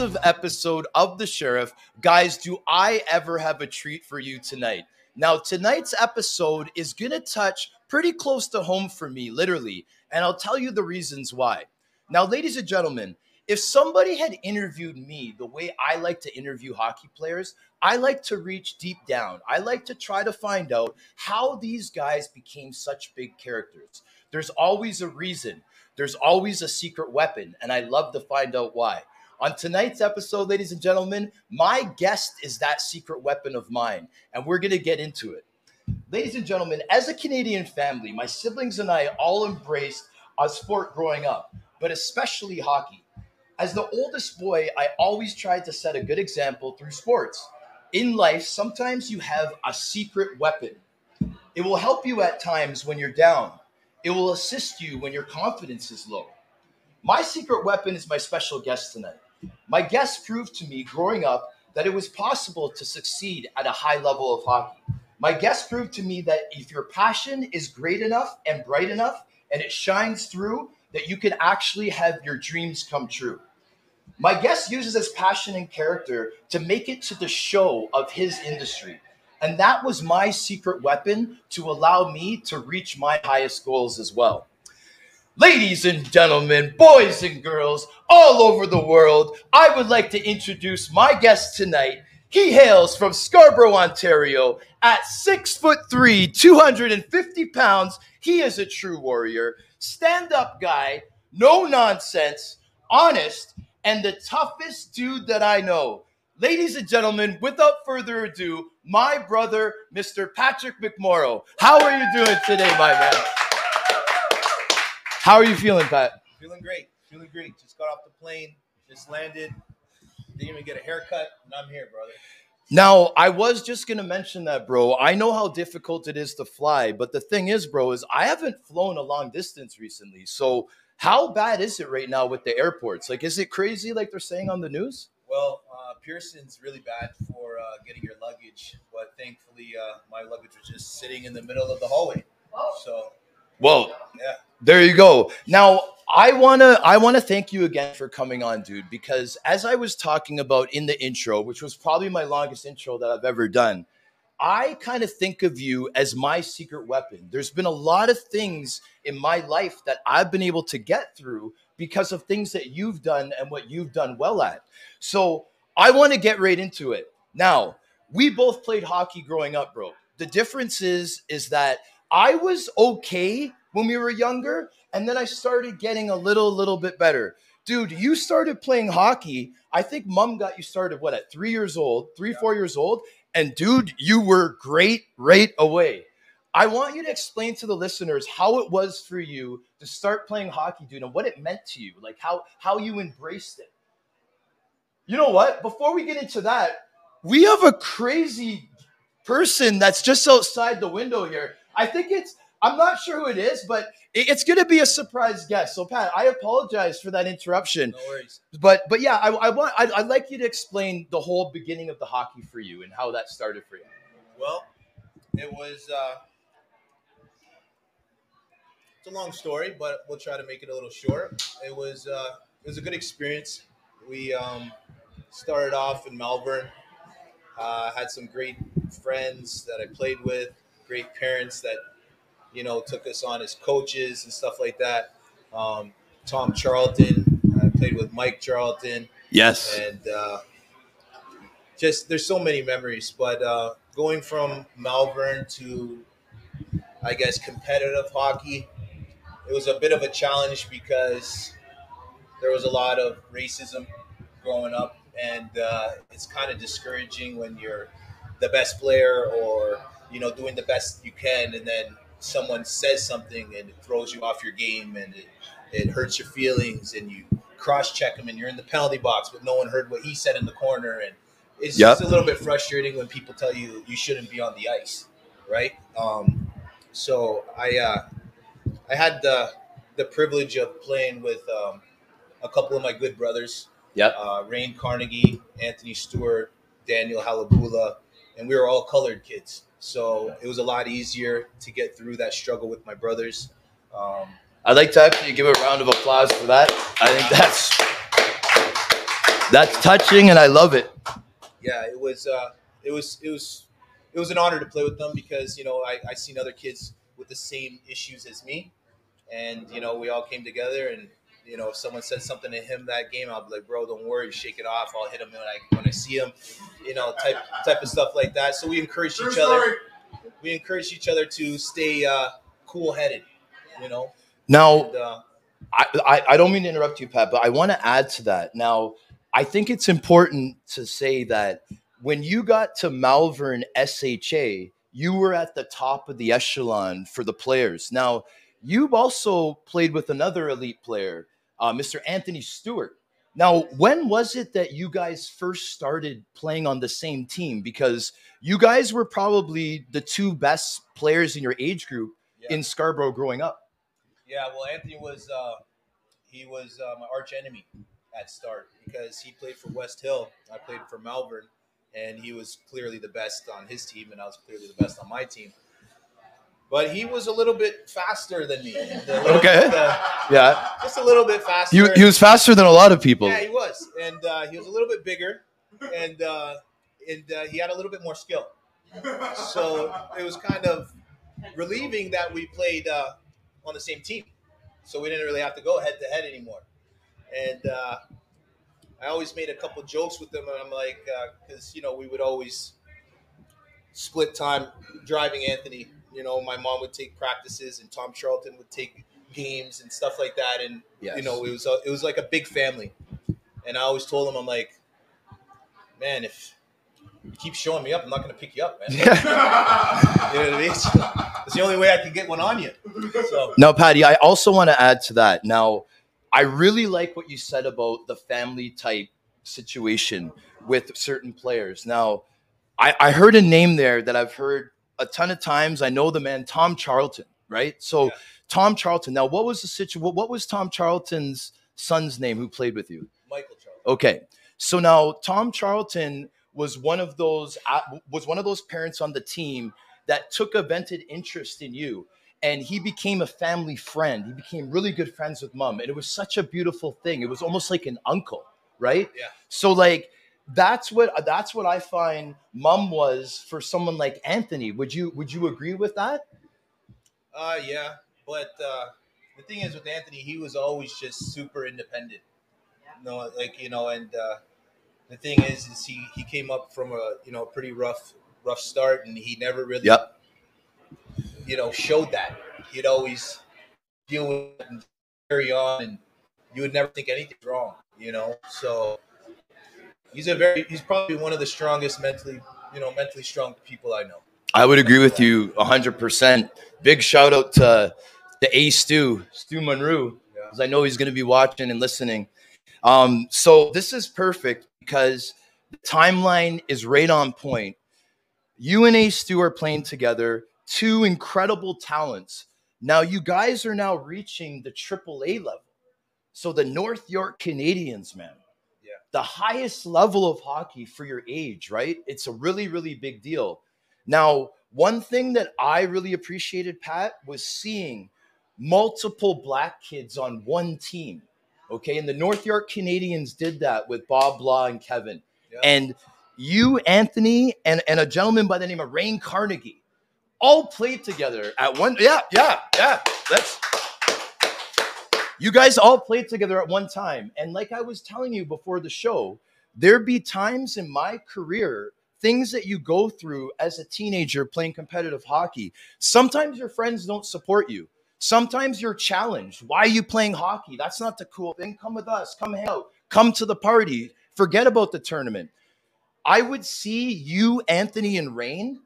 massive episode of The Sheriff. Guys, do I ever have a treat for you tonight? Now, tonight's episode is going to touch pretty close to home for me, literally, and I'll tell you the reasons why. Now, ladies and gentlemen, if somebody had interviewed me the way I like to interview hockey players, I like to reach deep down. I like to try to find out how these guys became such big characters. There's always a reason, there's always a secret weapon, and I love to find out why. On tonight's episode, ladies and gentlemen, my guest is that secret weapon of mine, and we're going to get into it. Ladies and gentlemen, as a Canadian family, my siblings and I all embraced a sport growing up, but especially hockey. As the oldest boy, I always tried to set a good example through sports. In life, sometimes you have a secret weapon. It will help you at times when you're down. It will assist you when your confidence is low. My secret weapon is my special guest tonight. My guest proved to me growing up that it was possible to succeed at a high level of hockey. My guest proved to me that if your passion is great enough and bright enough and it shines through, that you can actually have your dreams come true. My guest uses his passion and character to make it to the show of his industry. And that was my secret weapon to allow me to reach my highest goals as well. Ladies and gentlemen, boys and girls all over the world, I would like to introduce my guest tonight. He hails from Scarborough, Ontario. At six foot three, 250 pounds, he is a true warrior, stand up guy, no nonsense, honest, and the toughest dude that I know. Ladies and gentlemen, without further ado, my brother, Mr. Patrick McMorrow. How are you doing today, my man? How are you feeling, Pat? Feeling great. Feeling great. Just got off the plane. Just landed. Didn't even get a haircut, and I'm here, brother. Now, I was just going to mention that, bro. I know how difficult it is to fly, but the thing is, bro, is I haven't flown a long distance recently. So, how bad is it right now with the airports? Like, is it crazy like they're saying on the news? Well, uh, Pearson's really bad for uh, getting your luggage, but thankfully, uh, my luggage was just sitting in the middle of the hallway. So, Well, yeah. There you go. Now, I want to I want to thank you again for coming on, dude, because as I was talking about in the intro, which was probably my longest intro that I've ever done, I kind of think of you as my secret weapon. There's been a lot of things in my life that I've been able to get through because of things that you've done and what you've done well at. So, I want to get right into it. Now, we both played hockey growing up, bro. The difference is is that I was okay when we were younger, and then I started getting a little, little bit better. Dude, you started playing hockey. I think mom got you started, what, at three years old, three, four years old? And dude, you were great right away. I want you to explain to the listeners how it was for you to start playing hockey, dude, and what it meant to you, like how how you embraced it. You know what? Before we get into that, we have a crazy person that's just outside the window here. I think it's I'm not sure who it is, but it's going to be a surprise guest. So, Pat, I apologize for that interruption. No worries. But, but yeah, I, I want I'd, I'd like you to explain the whole beginning of the hockey for you and how that started for you. Well, it was. Uh, it's a long story, but we'll try to make it a little short. It was. Uh, it was a good experience. We um, started off in Malvern. Uh, had some great friends that I played with. Great parents that you know took us on as coaches and stuff like that. Um, Tom Charlton. I played with Mike Charlton Yes. and uh, just there's so many memories. But uh, going from Malvern to, I guess, competitive hockey, it was a bit of a challenge because there was a lot of racism growing up, and uh, it's kind of discouraging when you're the best player or you know doing the best you can, and then someone says something and it throws you off your game and it, it hurts your feelings and you cross check them and you're in the penalty box but no one heard what he said in the corner and it's Yep. just a little bit frustrating when people tell you you shouldn't be on the ice right um, so i uh, i had the the privilege of playing with um, a couple of my good brothers Yep. uh, Rane Carnegie, Anthony Stewart, Daniel Halabula, and we were all colored kids. So it was a lot easier to get through that struggle with my brothers. Um, I'd like to actually give a round of applause for that. I think that's That's touching, and I love it. Yeah, it was. Uh, it was. It was. It was an honor to play with them because you know I I seen other kids with the same issues as me, and you know we all came together and you know if someone said something to him that game I'll be like bro don't worry shake it off I'll hit him when I when I see him, you know type type of stuff like that. So we encouraged each other. We encourage each other to stay uh, cool headed, you know. Now, And, uh, I, I, I don't mean to interrupt you, Pat, but I want to add to that. Now, I think it's important to say that when you got to Malvern SHA, you were at the top of the echelon for the players. Now, you've also played with another elite player, uh, Mr. Anthony Stewart. Now, when was it that you guys first started playing on the same team? Because you guys were probably the two best players in your age group yeah. in Scarborough growing up. Yeah, well, Anthony was uh, he was uh, my arch enemy at start because he played for West Hill. I played for Malvern, and he was clearly the best on his team, and I was clearly the best on my team. But he was a little bit faster than me. Okay. the- Yeah. just a little bit faster. He, he was faster than a lot of people. Yeah, he was, and uh, he was a little bit bigger, and uh, and uh, he had a little bit more skill. So it was kind of relieving that we played uh, on the same team, so we didn't really have to go head to head anymore. And uh, I always made a couple jokes with him, and I'm like, because you know we would always split time driving Anthony. You know, my mom would take practices, and Tom Charlton would take games and stuff like that, and Yes. you know, it was a, it was like a big family. And I always told him, I'm like, man, if you keep showing me up, I'm not going to pick you up, man. You know what I mean? It's the only way I can get one on you. So Now, Patty, I also want to add to that. Now, I really like what you said about the family type situation with certain players. Now, I, I heard a name there that I've heard a ton of times. I know the man, Tom Charlton, right? So, Yeah. Tom Charlton. Now, what was the situation? What, was Tom Charlton's son's name who played with you? Michael Charlton. Okay. So now Tom Charlton was one of those was one of those parents on the team that took a vented interest in you and he became a family friend. He became really good friends with mom and it was such a beautiful thing. It was almost like an uncle, right? Yeah. So like that's what that's what I find mom was for someone like Anthony. Would you would you agree with that? Uh, yeah, but uh, the thing is with Anthony, he was always just super independent. You No, like you know, and uh, the thing is, is he he came up from a you know pretty rough rough start, and he never really Yep. you know showed that. He'd always deal with it and carry on, and you would never think anything's wrong. You know, so he's a very he's probably one of the strongest mentally you know mentally strong people I know. I would agree with you 100%. Big shout out to the A Stu, Stu Monroe, Yeah. because I know he's going to be watching and listening. Um, so this is perfect because the timeline is right on point. You and A Stu are playing together, two incredible talents. Now you guys are now reaching the AAA level. So the North York Canadians, man. The highest level of hockey for your age, right? It's a really, really big deal. Now, one thing that I really appreciated, Pat, was seeing multiple black kids on one team. Okay. And the North York Canadians did that with Bob Law and Kevin. Yeah. And you, Anthony, and, and a gentleman by the name of Rane Carnegie all played together at one. Yeah, yeah, yeah. That's you guys all played together at one time. And like I was telling you before the show, there be times in my career, things that you go through as a teenager playing competitive hockey. Sometimes your friends don't support you. Sometimes you're challenged. Why are you playing hockey? That's not the cool thing. Come with us. Come hang out. Come to the party. Forget about the tournament. I would see you, Anthony, and Rane,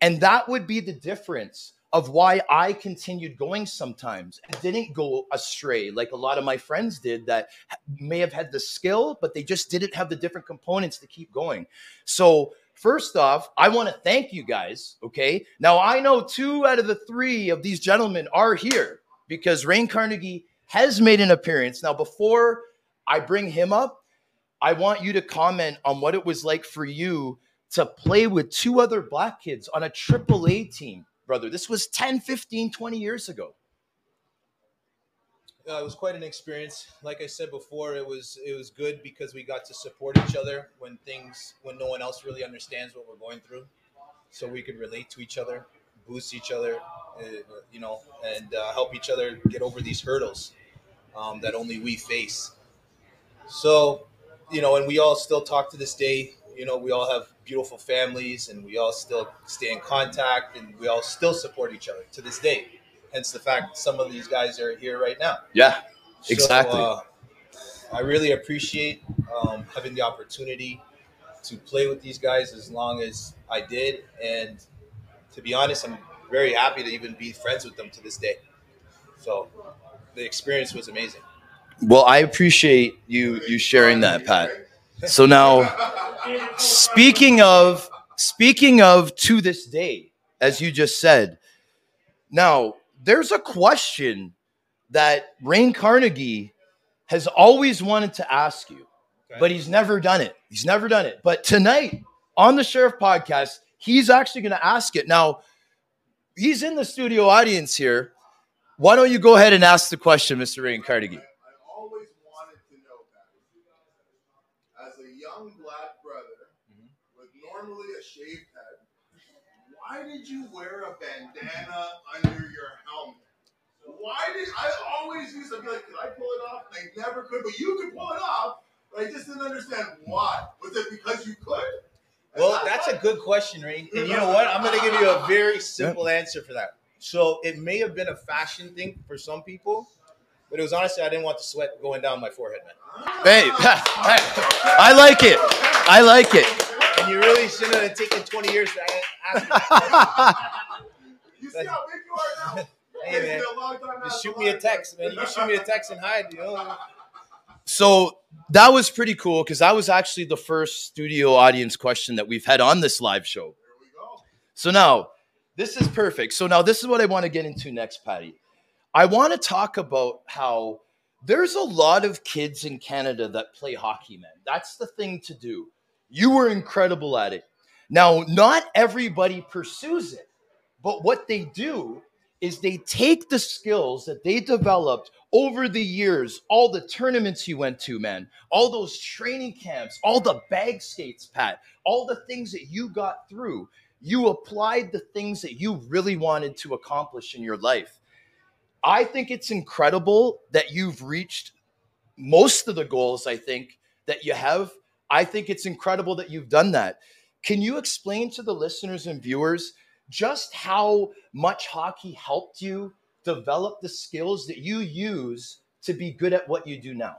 and that would be the difference of why I continued going sometimes and didn't go astray like a lot of my friends did that may have had the skill, but they just didn't have the different components to keep going. So, first off, I want to thank you guys. Okay. Now, I know two out of the three of these gentlemen are here because Rane Carnegie has made an appearance. Now, before I bring him up, I want you to comment on what it was like for you to play with two other black kids on a AAA team, brother. This was 10, 15, 20 years ago. uh, it was quite an experience. Like I said before, it was it was good because we got to support each other when things when no one else really understands what we're going through, so we could relate to each other, boost each other, uh, you know, and uh, help each other get over these hurdles um, that only we face. So, you know, and we all still talk to this day. You know, we all have beautiful families, and we all still stay in contact, and we all still support each other to this day. Hence the fact some of these guys are here right now. Yeah, exactly. So, uh, I really appreciate um, having the opportunity to play with these guys as long as I did, and to be honest, I'm very happy to even be friends with them to this day. So the experience was amazing. Well, I appreciate you you sharing that, Pat. So now, speaking of speaking of to this day, as you just said, now there's a question that Rane Carnegie has always wanted to ask you, okay. but he's never done it. He's never done it. But tonight on the Sheriff podcast, he's actually going to ask it. Now, he's in the studio audience here. Why don't you go ahead and ask the question, Mr. Rane Carnegie? I, always wanted to know that. As a young black brother mm-hmm. with normally a shaved head, why did you wear a bandana under your helmet? Why did I always used to be like, could I pull it off? And I never could, but you could pull it off. But I just didn't understand why. Was it because you could? Well, that's a good question, Rane. And you know what? I'm going to give you a very simple answer for that. So it may have been a fashion thing for some people, but it was honestly I didn't want the sweat going down my forehead, man. Hey, I like it. I like it. And you really shouldn't have taken 20 years to ask You see how big you are now? Hey man, just shoot me a text, man. You shoot me a text and hide, you know. So that was pretty cool because that was actually the first studio audience question that we've had on this live show. So now this is perfect. So now this is what I want to get into next, Patty. I want to talk about how there's a lot of kids in Canada that play hockey, man. That's the thing to do. You were incredible at it. Now, not everybody pursues it, but what they do is they take the skills that they developed over the years, all the tournaments you went to, man, all those training camps, all the bag skates, Pat, all the things that you got through, you applied the things that you really wanted to accomplish in your life. I think it's incredible that you've reached most of the goals, I think, that you have. I think it's incredible that you've done that. Can you explain to the listeners and viewers just how much hockey helped you develop the skills that you use to be good at what you do now?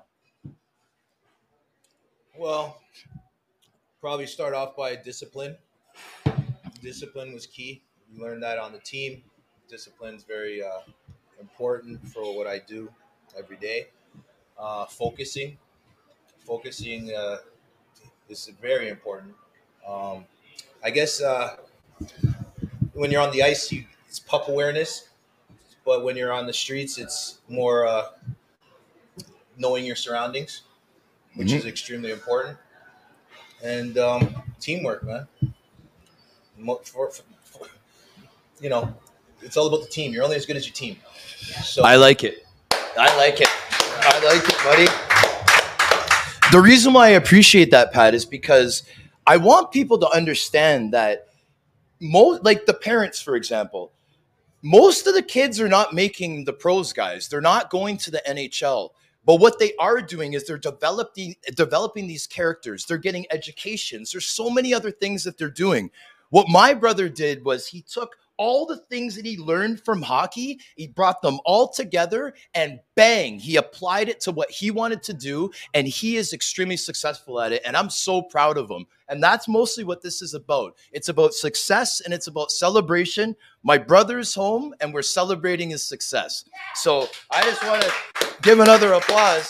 Well, probably start off by discipline discipline was key. We learned that on the team. Discipline is very uh, important for what I do every day. Uh, focusing, focusing uh, is very important. Um, I guess uh, when you're on the ice, you, it's puck awareness, but when you're on the streets, it's more uh, knowing your surroundings, which mm-hmm. is extremely important, and um, teamwork, man for, for, you know, it's all about the team. You're only as good as your team. So I like it. I like it. I like it, buddy. The reason why I appreciate that, Pat, is because I want people to understand that most, like the parents, for example, most of the kids are not making the pros, guys. They're not going to the NHL. But what they are doing is they're developing developing these characters. They're getting educations. There's so many other things that they're doing. What my brother did was he took all the things that he learned from hockey, he brought them all together and bang, he applied it to what he wanted to do. And he is extremely successful at it. And I'm so proud of him. And that's mostly what this is about. It's about success and it's about celebration. My brother's home and we're celebrating his success. So I just want to give another applause.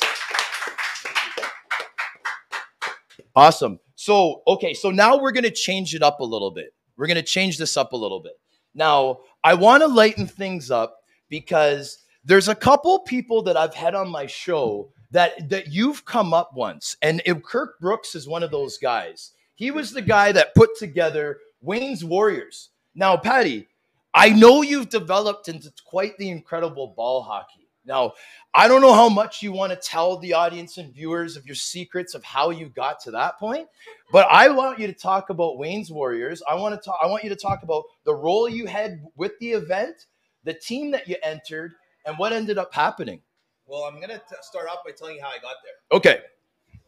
Awesome. So, okay, so now we're going to change it up a little bit. We're going to change this up a little bit. Now, I want to lighten things up because there's a couple people that I've had on my show that that you've come up once, and Kirk Brooks is one of those guys. He was the guy that put together Wayne's Warriors. Now, Patty, I know you've developed into quite the incredible ball hockey. Now, I don't know how much you want to tell the audience and viewers of your secrets of how you got to that point, but I want you to talk about Wayne's Warriors. I want to talk I want you to talk about the role you had with the event, the team that you entered, and what ended up happening. Well, I'm gonna t- start off by telling you how I got there. Okay.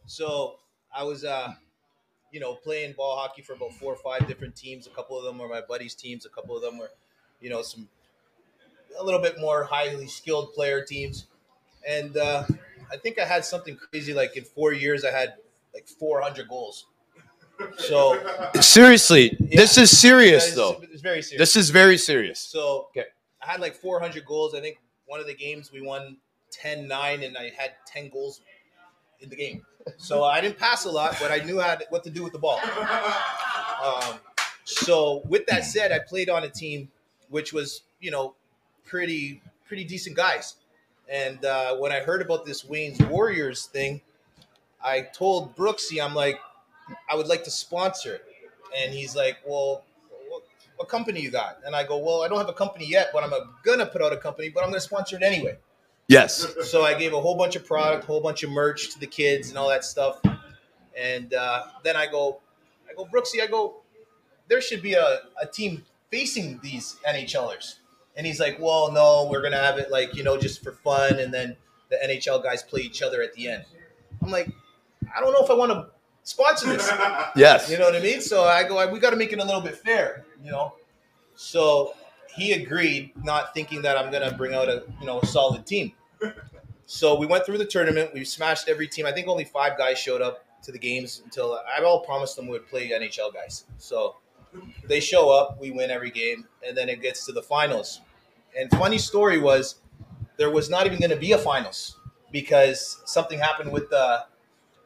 So I was, uh, you know, playing ball hockey for about four or five different teams. A couple of them were my buddies' teams. A couple of them were, you know, some a little bit more highly skilled player teams. And uh, I think I had something crazy. Like in four years, I had like 400 goals. So Seriously, this is serious it's, though. it's very serious. This is very serious. So Okay. I had like 400 goals. I think one of the games we won 10 9, and I had 10 goals in the game. So I didn't pass a lot, but I knew how to, what to do with the ball. Um, so with that said, I played on a team which was, you know, pretty pretty decent guys. And uh, when I heard about this Wayne's Warriors thing, I told Brooksy, I'm like, I would like to sponsor it. And he's like, well, what, what company you got? And I go, well, I don't have a company yet, but I'm gonna put out a company, but I'm gonna sponsor it anyway. Yes. So I gave a whole bunch of product, whole bunch of merch to the kids and all that stuff. And uh, then I go, I go, Brooksy, I go, there should be a, a team facing these NHLers. And he's like, well, no, we're gonna have it like you know just for fun, and then the NHL guys play each other at the end. I'm like, I don't know if I want to sponsor this. Yes. You know what I mean? So I go, we got to make it a little bit fair, you know. So he agreed, not thinking that I'm gonna bring out a you know a solid team. So we went through the tournament. We smashed every team. I think only five guys showed up to the games until I all promised them we would play NHL guys. So they show up, we win every game, and then it gets to the finals. And funny story was there was not even going to be a finals because something happened with the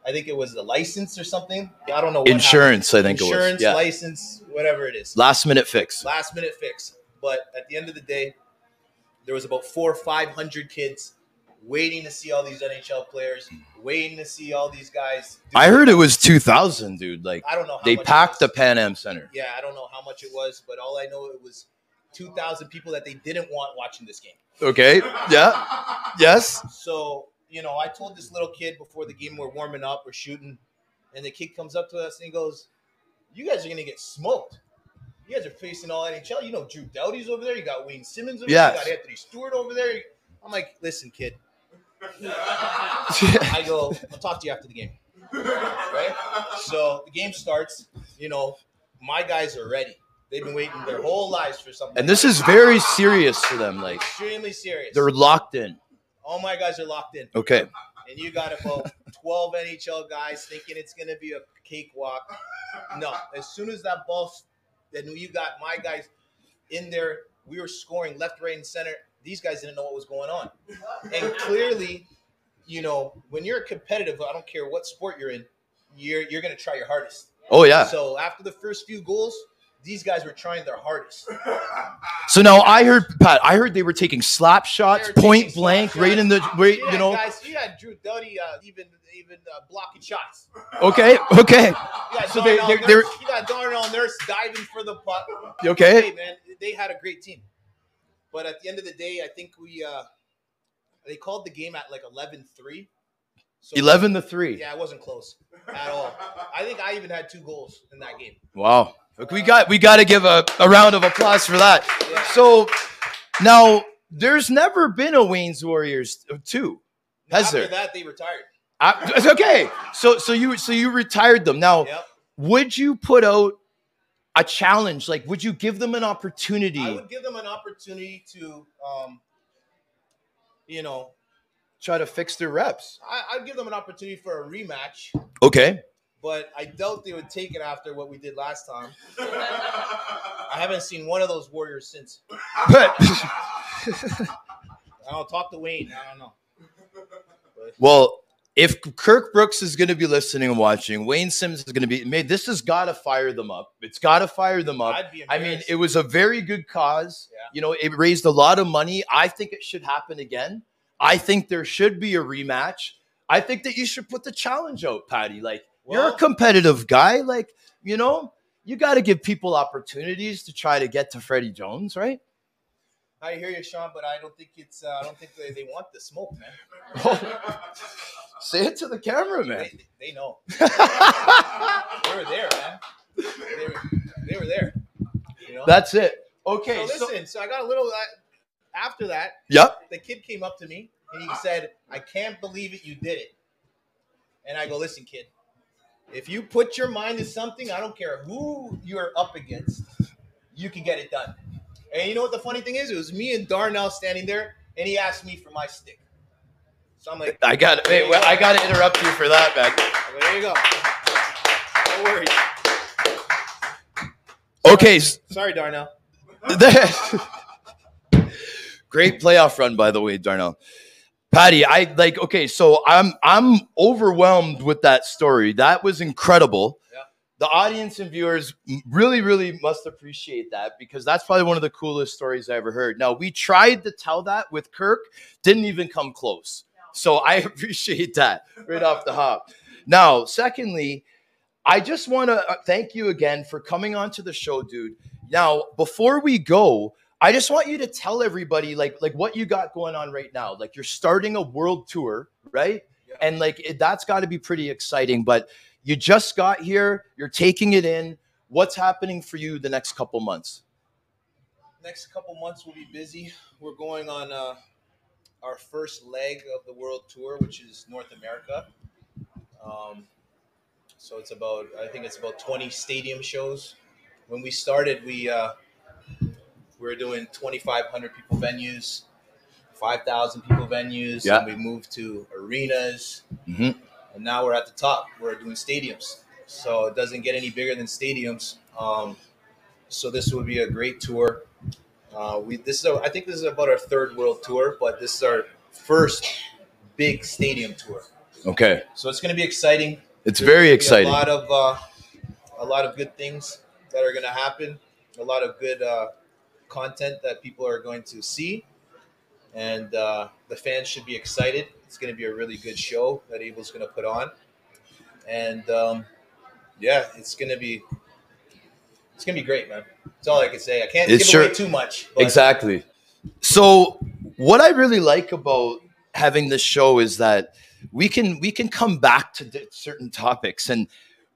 I think it was the license or something. I don't know. What Insurance, I happened. think it was. Insurance, Yeah. license, whatever it is. Last minute fix. Last minute fix. But at the end of the day, there was about four or five hundred kids waiting to see all these NHL players, waiting to see all these guys. I heard it was 2000, dude. Like I don't know. How they packed the. Pan Am Center. Yeah, I don't know how much it was, but all I know it was two thousand people that they didn't want watching this game. Okay. Yeah. Yes. So, you know, I told this little kid before the game we're warming up, we're shooting, and the kid comes up to us and he goes, You guys are gonna get smoked. You guys are facing all NHL. You know Drew Doughty's over there, you got Wayne Simmonds over Yes. there, you got Anthony Stewart over there. I'm like, listen, kid. I go, I'll talk to you after the game. Right? So the game starts, you know, my guys are ready. They've been waiting their whole lives for something. and this is very serious for them. Like extremely serious. they're locked in. all my guys are locked in. Okay. and you got about 12 NHL guys thinking it's going to be a cakewalk. No, as soon as that ball, then you got my guys in there. We were scoring left, right, and center. These guys didn't know what was going on. And clearly, you know, when you're competitive, I don't care what sport you're in, you're you're going to try your hardest. Oh yeah. So after the first few goals, these guys were trying their hardest. So now I heard Pat. I heard they were taking slap shots, point blank, slap right in the right. Yeah, You know. guys, you had Drew Doughty uh, even even uh, blocking shots. Okay. Okay. You So they- Darnell they're- they're- you got Darnell Nurse diving for the puck. Okay. Hey man, they had a great team. But at the end of the day, I think we uh they called the game at like 11-3. So Eleven to three. Yeah, it wasn't close at all. I think I even had two goals in that game. Wow. Look, we got we got to give a, a round of applause for that. Yeah. So now there's never been a Wayne's Warriors two, has After there? that, they retired. I- it's okay. So so you so you retired them. Now Yep. would you put out a challenge? Like would you give them an opportunity? I would give them an opportunity to um you know, Try to fix their reps. I, I'd give them an opportunity for a rematch, Okay. but I doubt they would take it after what we did last time. I haven't seen one of those Warriors since. But I don't talk to Wayne. I don't know. well, if Kirk Brooks is going to be listening and watching, Wayne Sims is going to be made. This has got to fire them up. It's got to fire them up. I mean, it was a very good cause. Yeah. You know, it raised a lot of money. I think it should happen again. I think there should be a rematch. I think that you should put the challenge out, Patty. Like, you're a competitive guy. Like, you know, you got to give people opportunities to try to get to Freddie Jones, right? I hear you, Sean, but I don't think it's. Uh, I don't think they, they want the smoke, man. Say it to the camera, man. They, they know. they were there, man. They were, they were there. You know. That's it. Okay. so So, listen. So, I got a little. Uh, after that, yep. the kid came up to me and he said, "I can't believe it. You did it." And I go, "Listen, kid. If you put your mind to something, I don't care who you're up against, you can get it done." And you know what the funny thing is? It was me and Darnell standing there, and he asked me for my stick. So I'm like, I got it. Wait, well, I got to interrupt you for that, man. well, "There you go. No worries." Okay. Sorry, Darnell. Great playoff run, by the way, Darnell. Patty, I like. Okay, so I'm I'm overwhelmed with that story. That was incredible. Yeah. The audience and viewers really, really must appreciate that because that's probably one of the coolest stories I ever heard. Now we tried to tell that with Kirk, didn't even come close. So I appreciate that right off the hop. Now, secondly, I just want to thank you again for coming onto the show, dude. Now, before we go, I just want you to tell everybody like like what you got going on right now. Like you're starting a world tour, right? Yeah. And like it, that's got to be pretty exciting. But you just got here, you're taking it in. What's happening for you the next couple months? Next couple months we'll be busy. We're going on uh, our first leg of the world tour, which is North America. Um, so it's about I think it's about 20 stadium shows. When we started, we uh, we were doing 2,500 people venues, 5,000 people venues. Yeah. And we moved to arenas, Mhm. and now we're at the top. We're doing stadiums. So it doesn't get any bigger than stadiums. Um, so this will be a great tour. Uh, we this is a, I think this is about our third world tour, but this is our first big stadium tour. Okay, So it's going to be exciting. it's There's very exciting. A lot of uh, a lot of good things that are going to happen. A lot of good uh, content that people are going to see, and uh, the fans should be excited. It's going to be a really good show that Abel's going to put on, and um, yeah, it's going to be it's going to be great, man. That's all I can say. I can't It's give sure- away too much. But Exactly. So what I really like about having this show is that we can we can come back to certain topics and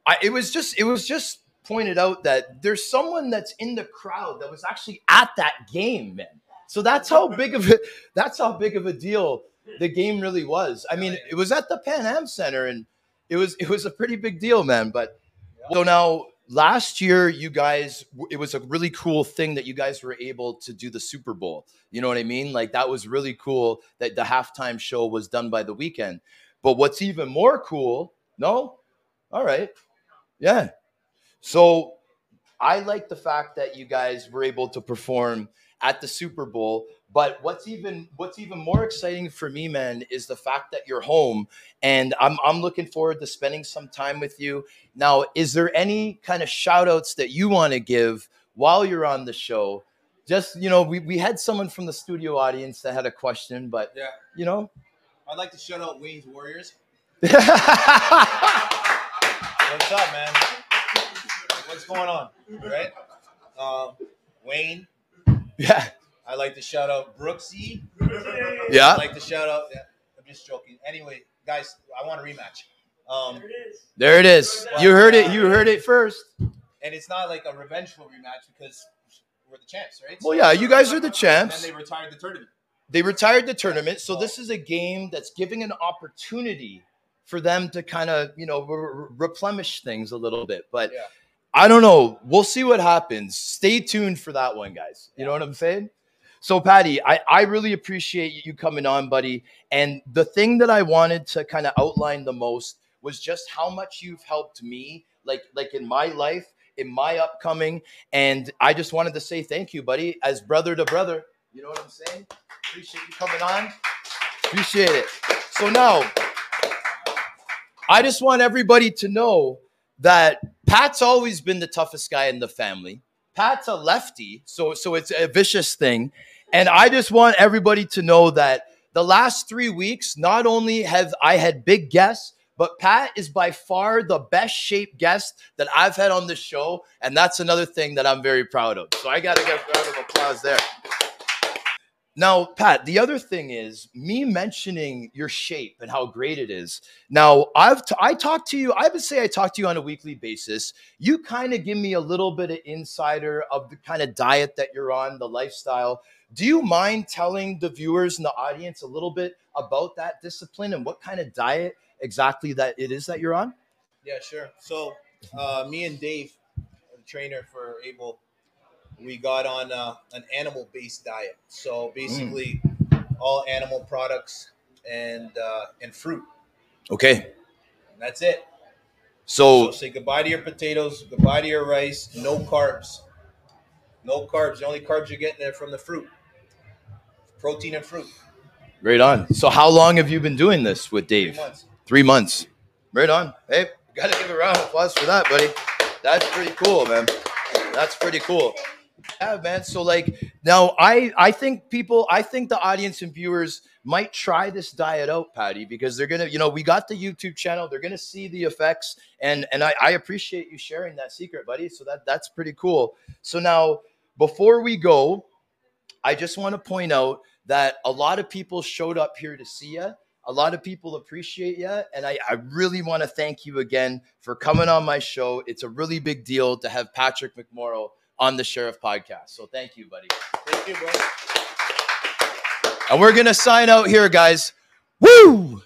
I, it was just it was just pointed out that there's someone that's in the crowd that was actually at that game man so that's how big of a that's how big of a deal the game really was i mean it was at the pan am center and it was it was a pretty big deal man but so now last year you guys it was a really cool thing that you guys were able to do the super bowl. You know what i mean? Like that was really cool that the halftime show was done by the Weeknd. But what's even more cool no? All right. Yeah. So i like the fact that you guys were able to perform at the super bowl but what's even what's even more exciting for me man is the fact that you're home and i'm, I'm looking forward to spending some time with you now, is there any kind of shout outs that you want to give while you're on the show? Just, you know, we, we had someone from the studio audience that had a question, but, Yeah. you know. I'd like to shout out Wayne's Warriors. What's up, man? What's going on? Right? Um, Wayne. I like to shout out Brooksy. Yeah. I'd like to shout out. Yeah, I'm just joking. Anyway, guys, I want a rematch. Um, There it is. You heard it. You heard it first. and it's not like a revengeful rematch because we're the champs, right? Well, yeah, you guys are the And champs. then they retired the tournament. They retired the tournament. So this is a game that's giving an opportunity for them to kind of, you know, re- re- replenish things a little bit. But Yeah. I don't know. We'll see what happens. Stay tuned for that one, guys. You know what I'm saying? So, Patty, I, I really appreciate you coming on, buddy. And the thing that I wanted to kind of outline the most was just how much you've helped me, like like in my life, in my upcoming. And I just wanted to say thank you, buddy, as brother to brother. You know what I'm saying? Appreciate you coming on. Appreciate it. So now, I just want everybody to know that Pat's always been the toughest guy in the family. Pat's a lefty, so so it's a vicious thing. And I just want everybody to know that the last three weeks, not only have I had big guests, but Pat is by far the best shaped guest that I've had on the show. And that's another thing that I'm very proud of. So I got to give a round of applause there. Now, Pat, the other thing is me mentioning your shape and how great it is. Now, I've t- I talk to you. I would say I talk to you on a weekly basis. You kind of give me a little bit of insider of the kind of diet that you're on, the lifestyle. Do you mind telling the viewers and the audience a little bit about that discipline and what kind of diet exactly that it is that you're on? Yeah, sure. So, uh, me and Dave, the trainer for Abel, we got on uh, an animal-based diet. So basically, all animal products and uh, and fruit. Okay. And that's it. So So, say goodbye to your potatoes, goodbye to your rice, no carbs. No carbs. The only carbs you're getting there from the fruit. Protein and fruit. right on. So, how long have you been doing this with Dave? Three months. Three months. Right on. Hey, gotta give a round of applause for that, buddy. That's pretty cool, man. That's pretty cool. Yeah, man. So like now I I think people I think the audience and viewers might try this diet out, Patty, because they're gonna, you know, we got the YouTube channel, they're gonna see the effects, and and I, I appreciate you sharing that secret, buddy. So that that's pretty cool. So now before we go, I just want to point out that a lot of people showed up here to see you. A lot of people appreciate you. And I, I really want to thank you again for coming on my show. It's a really big deal to have Patrick McMorrow on the Sheriff Podcast. So thank you, buddy. Thank you, bro. And we're going to sign out here, guys. Woo!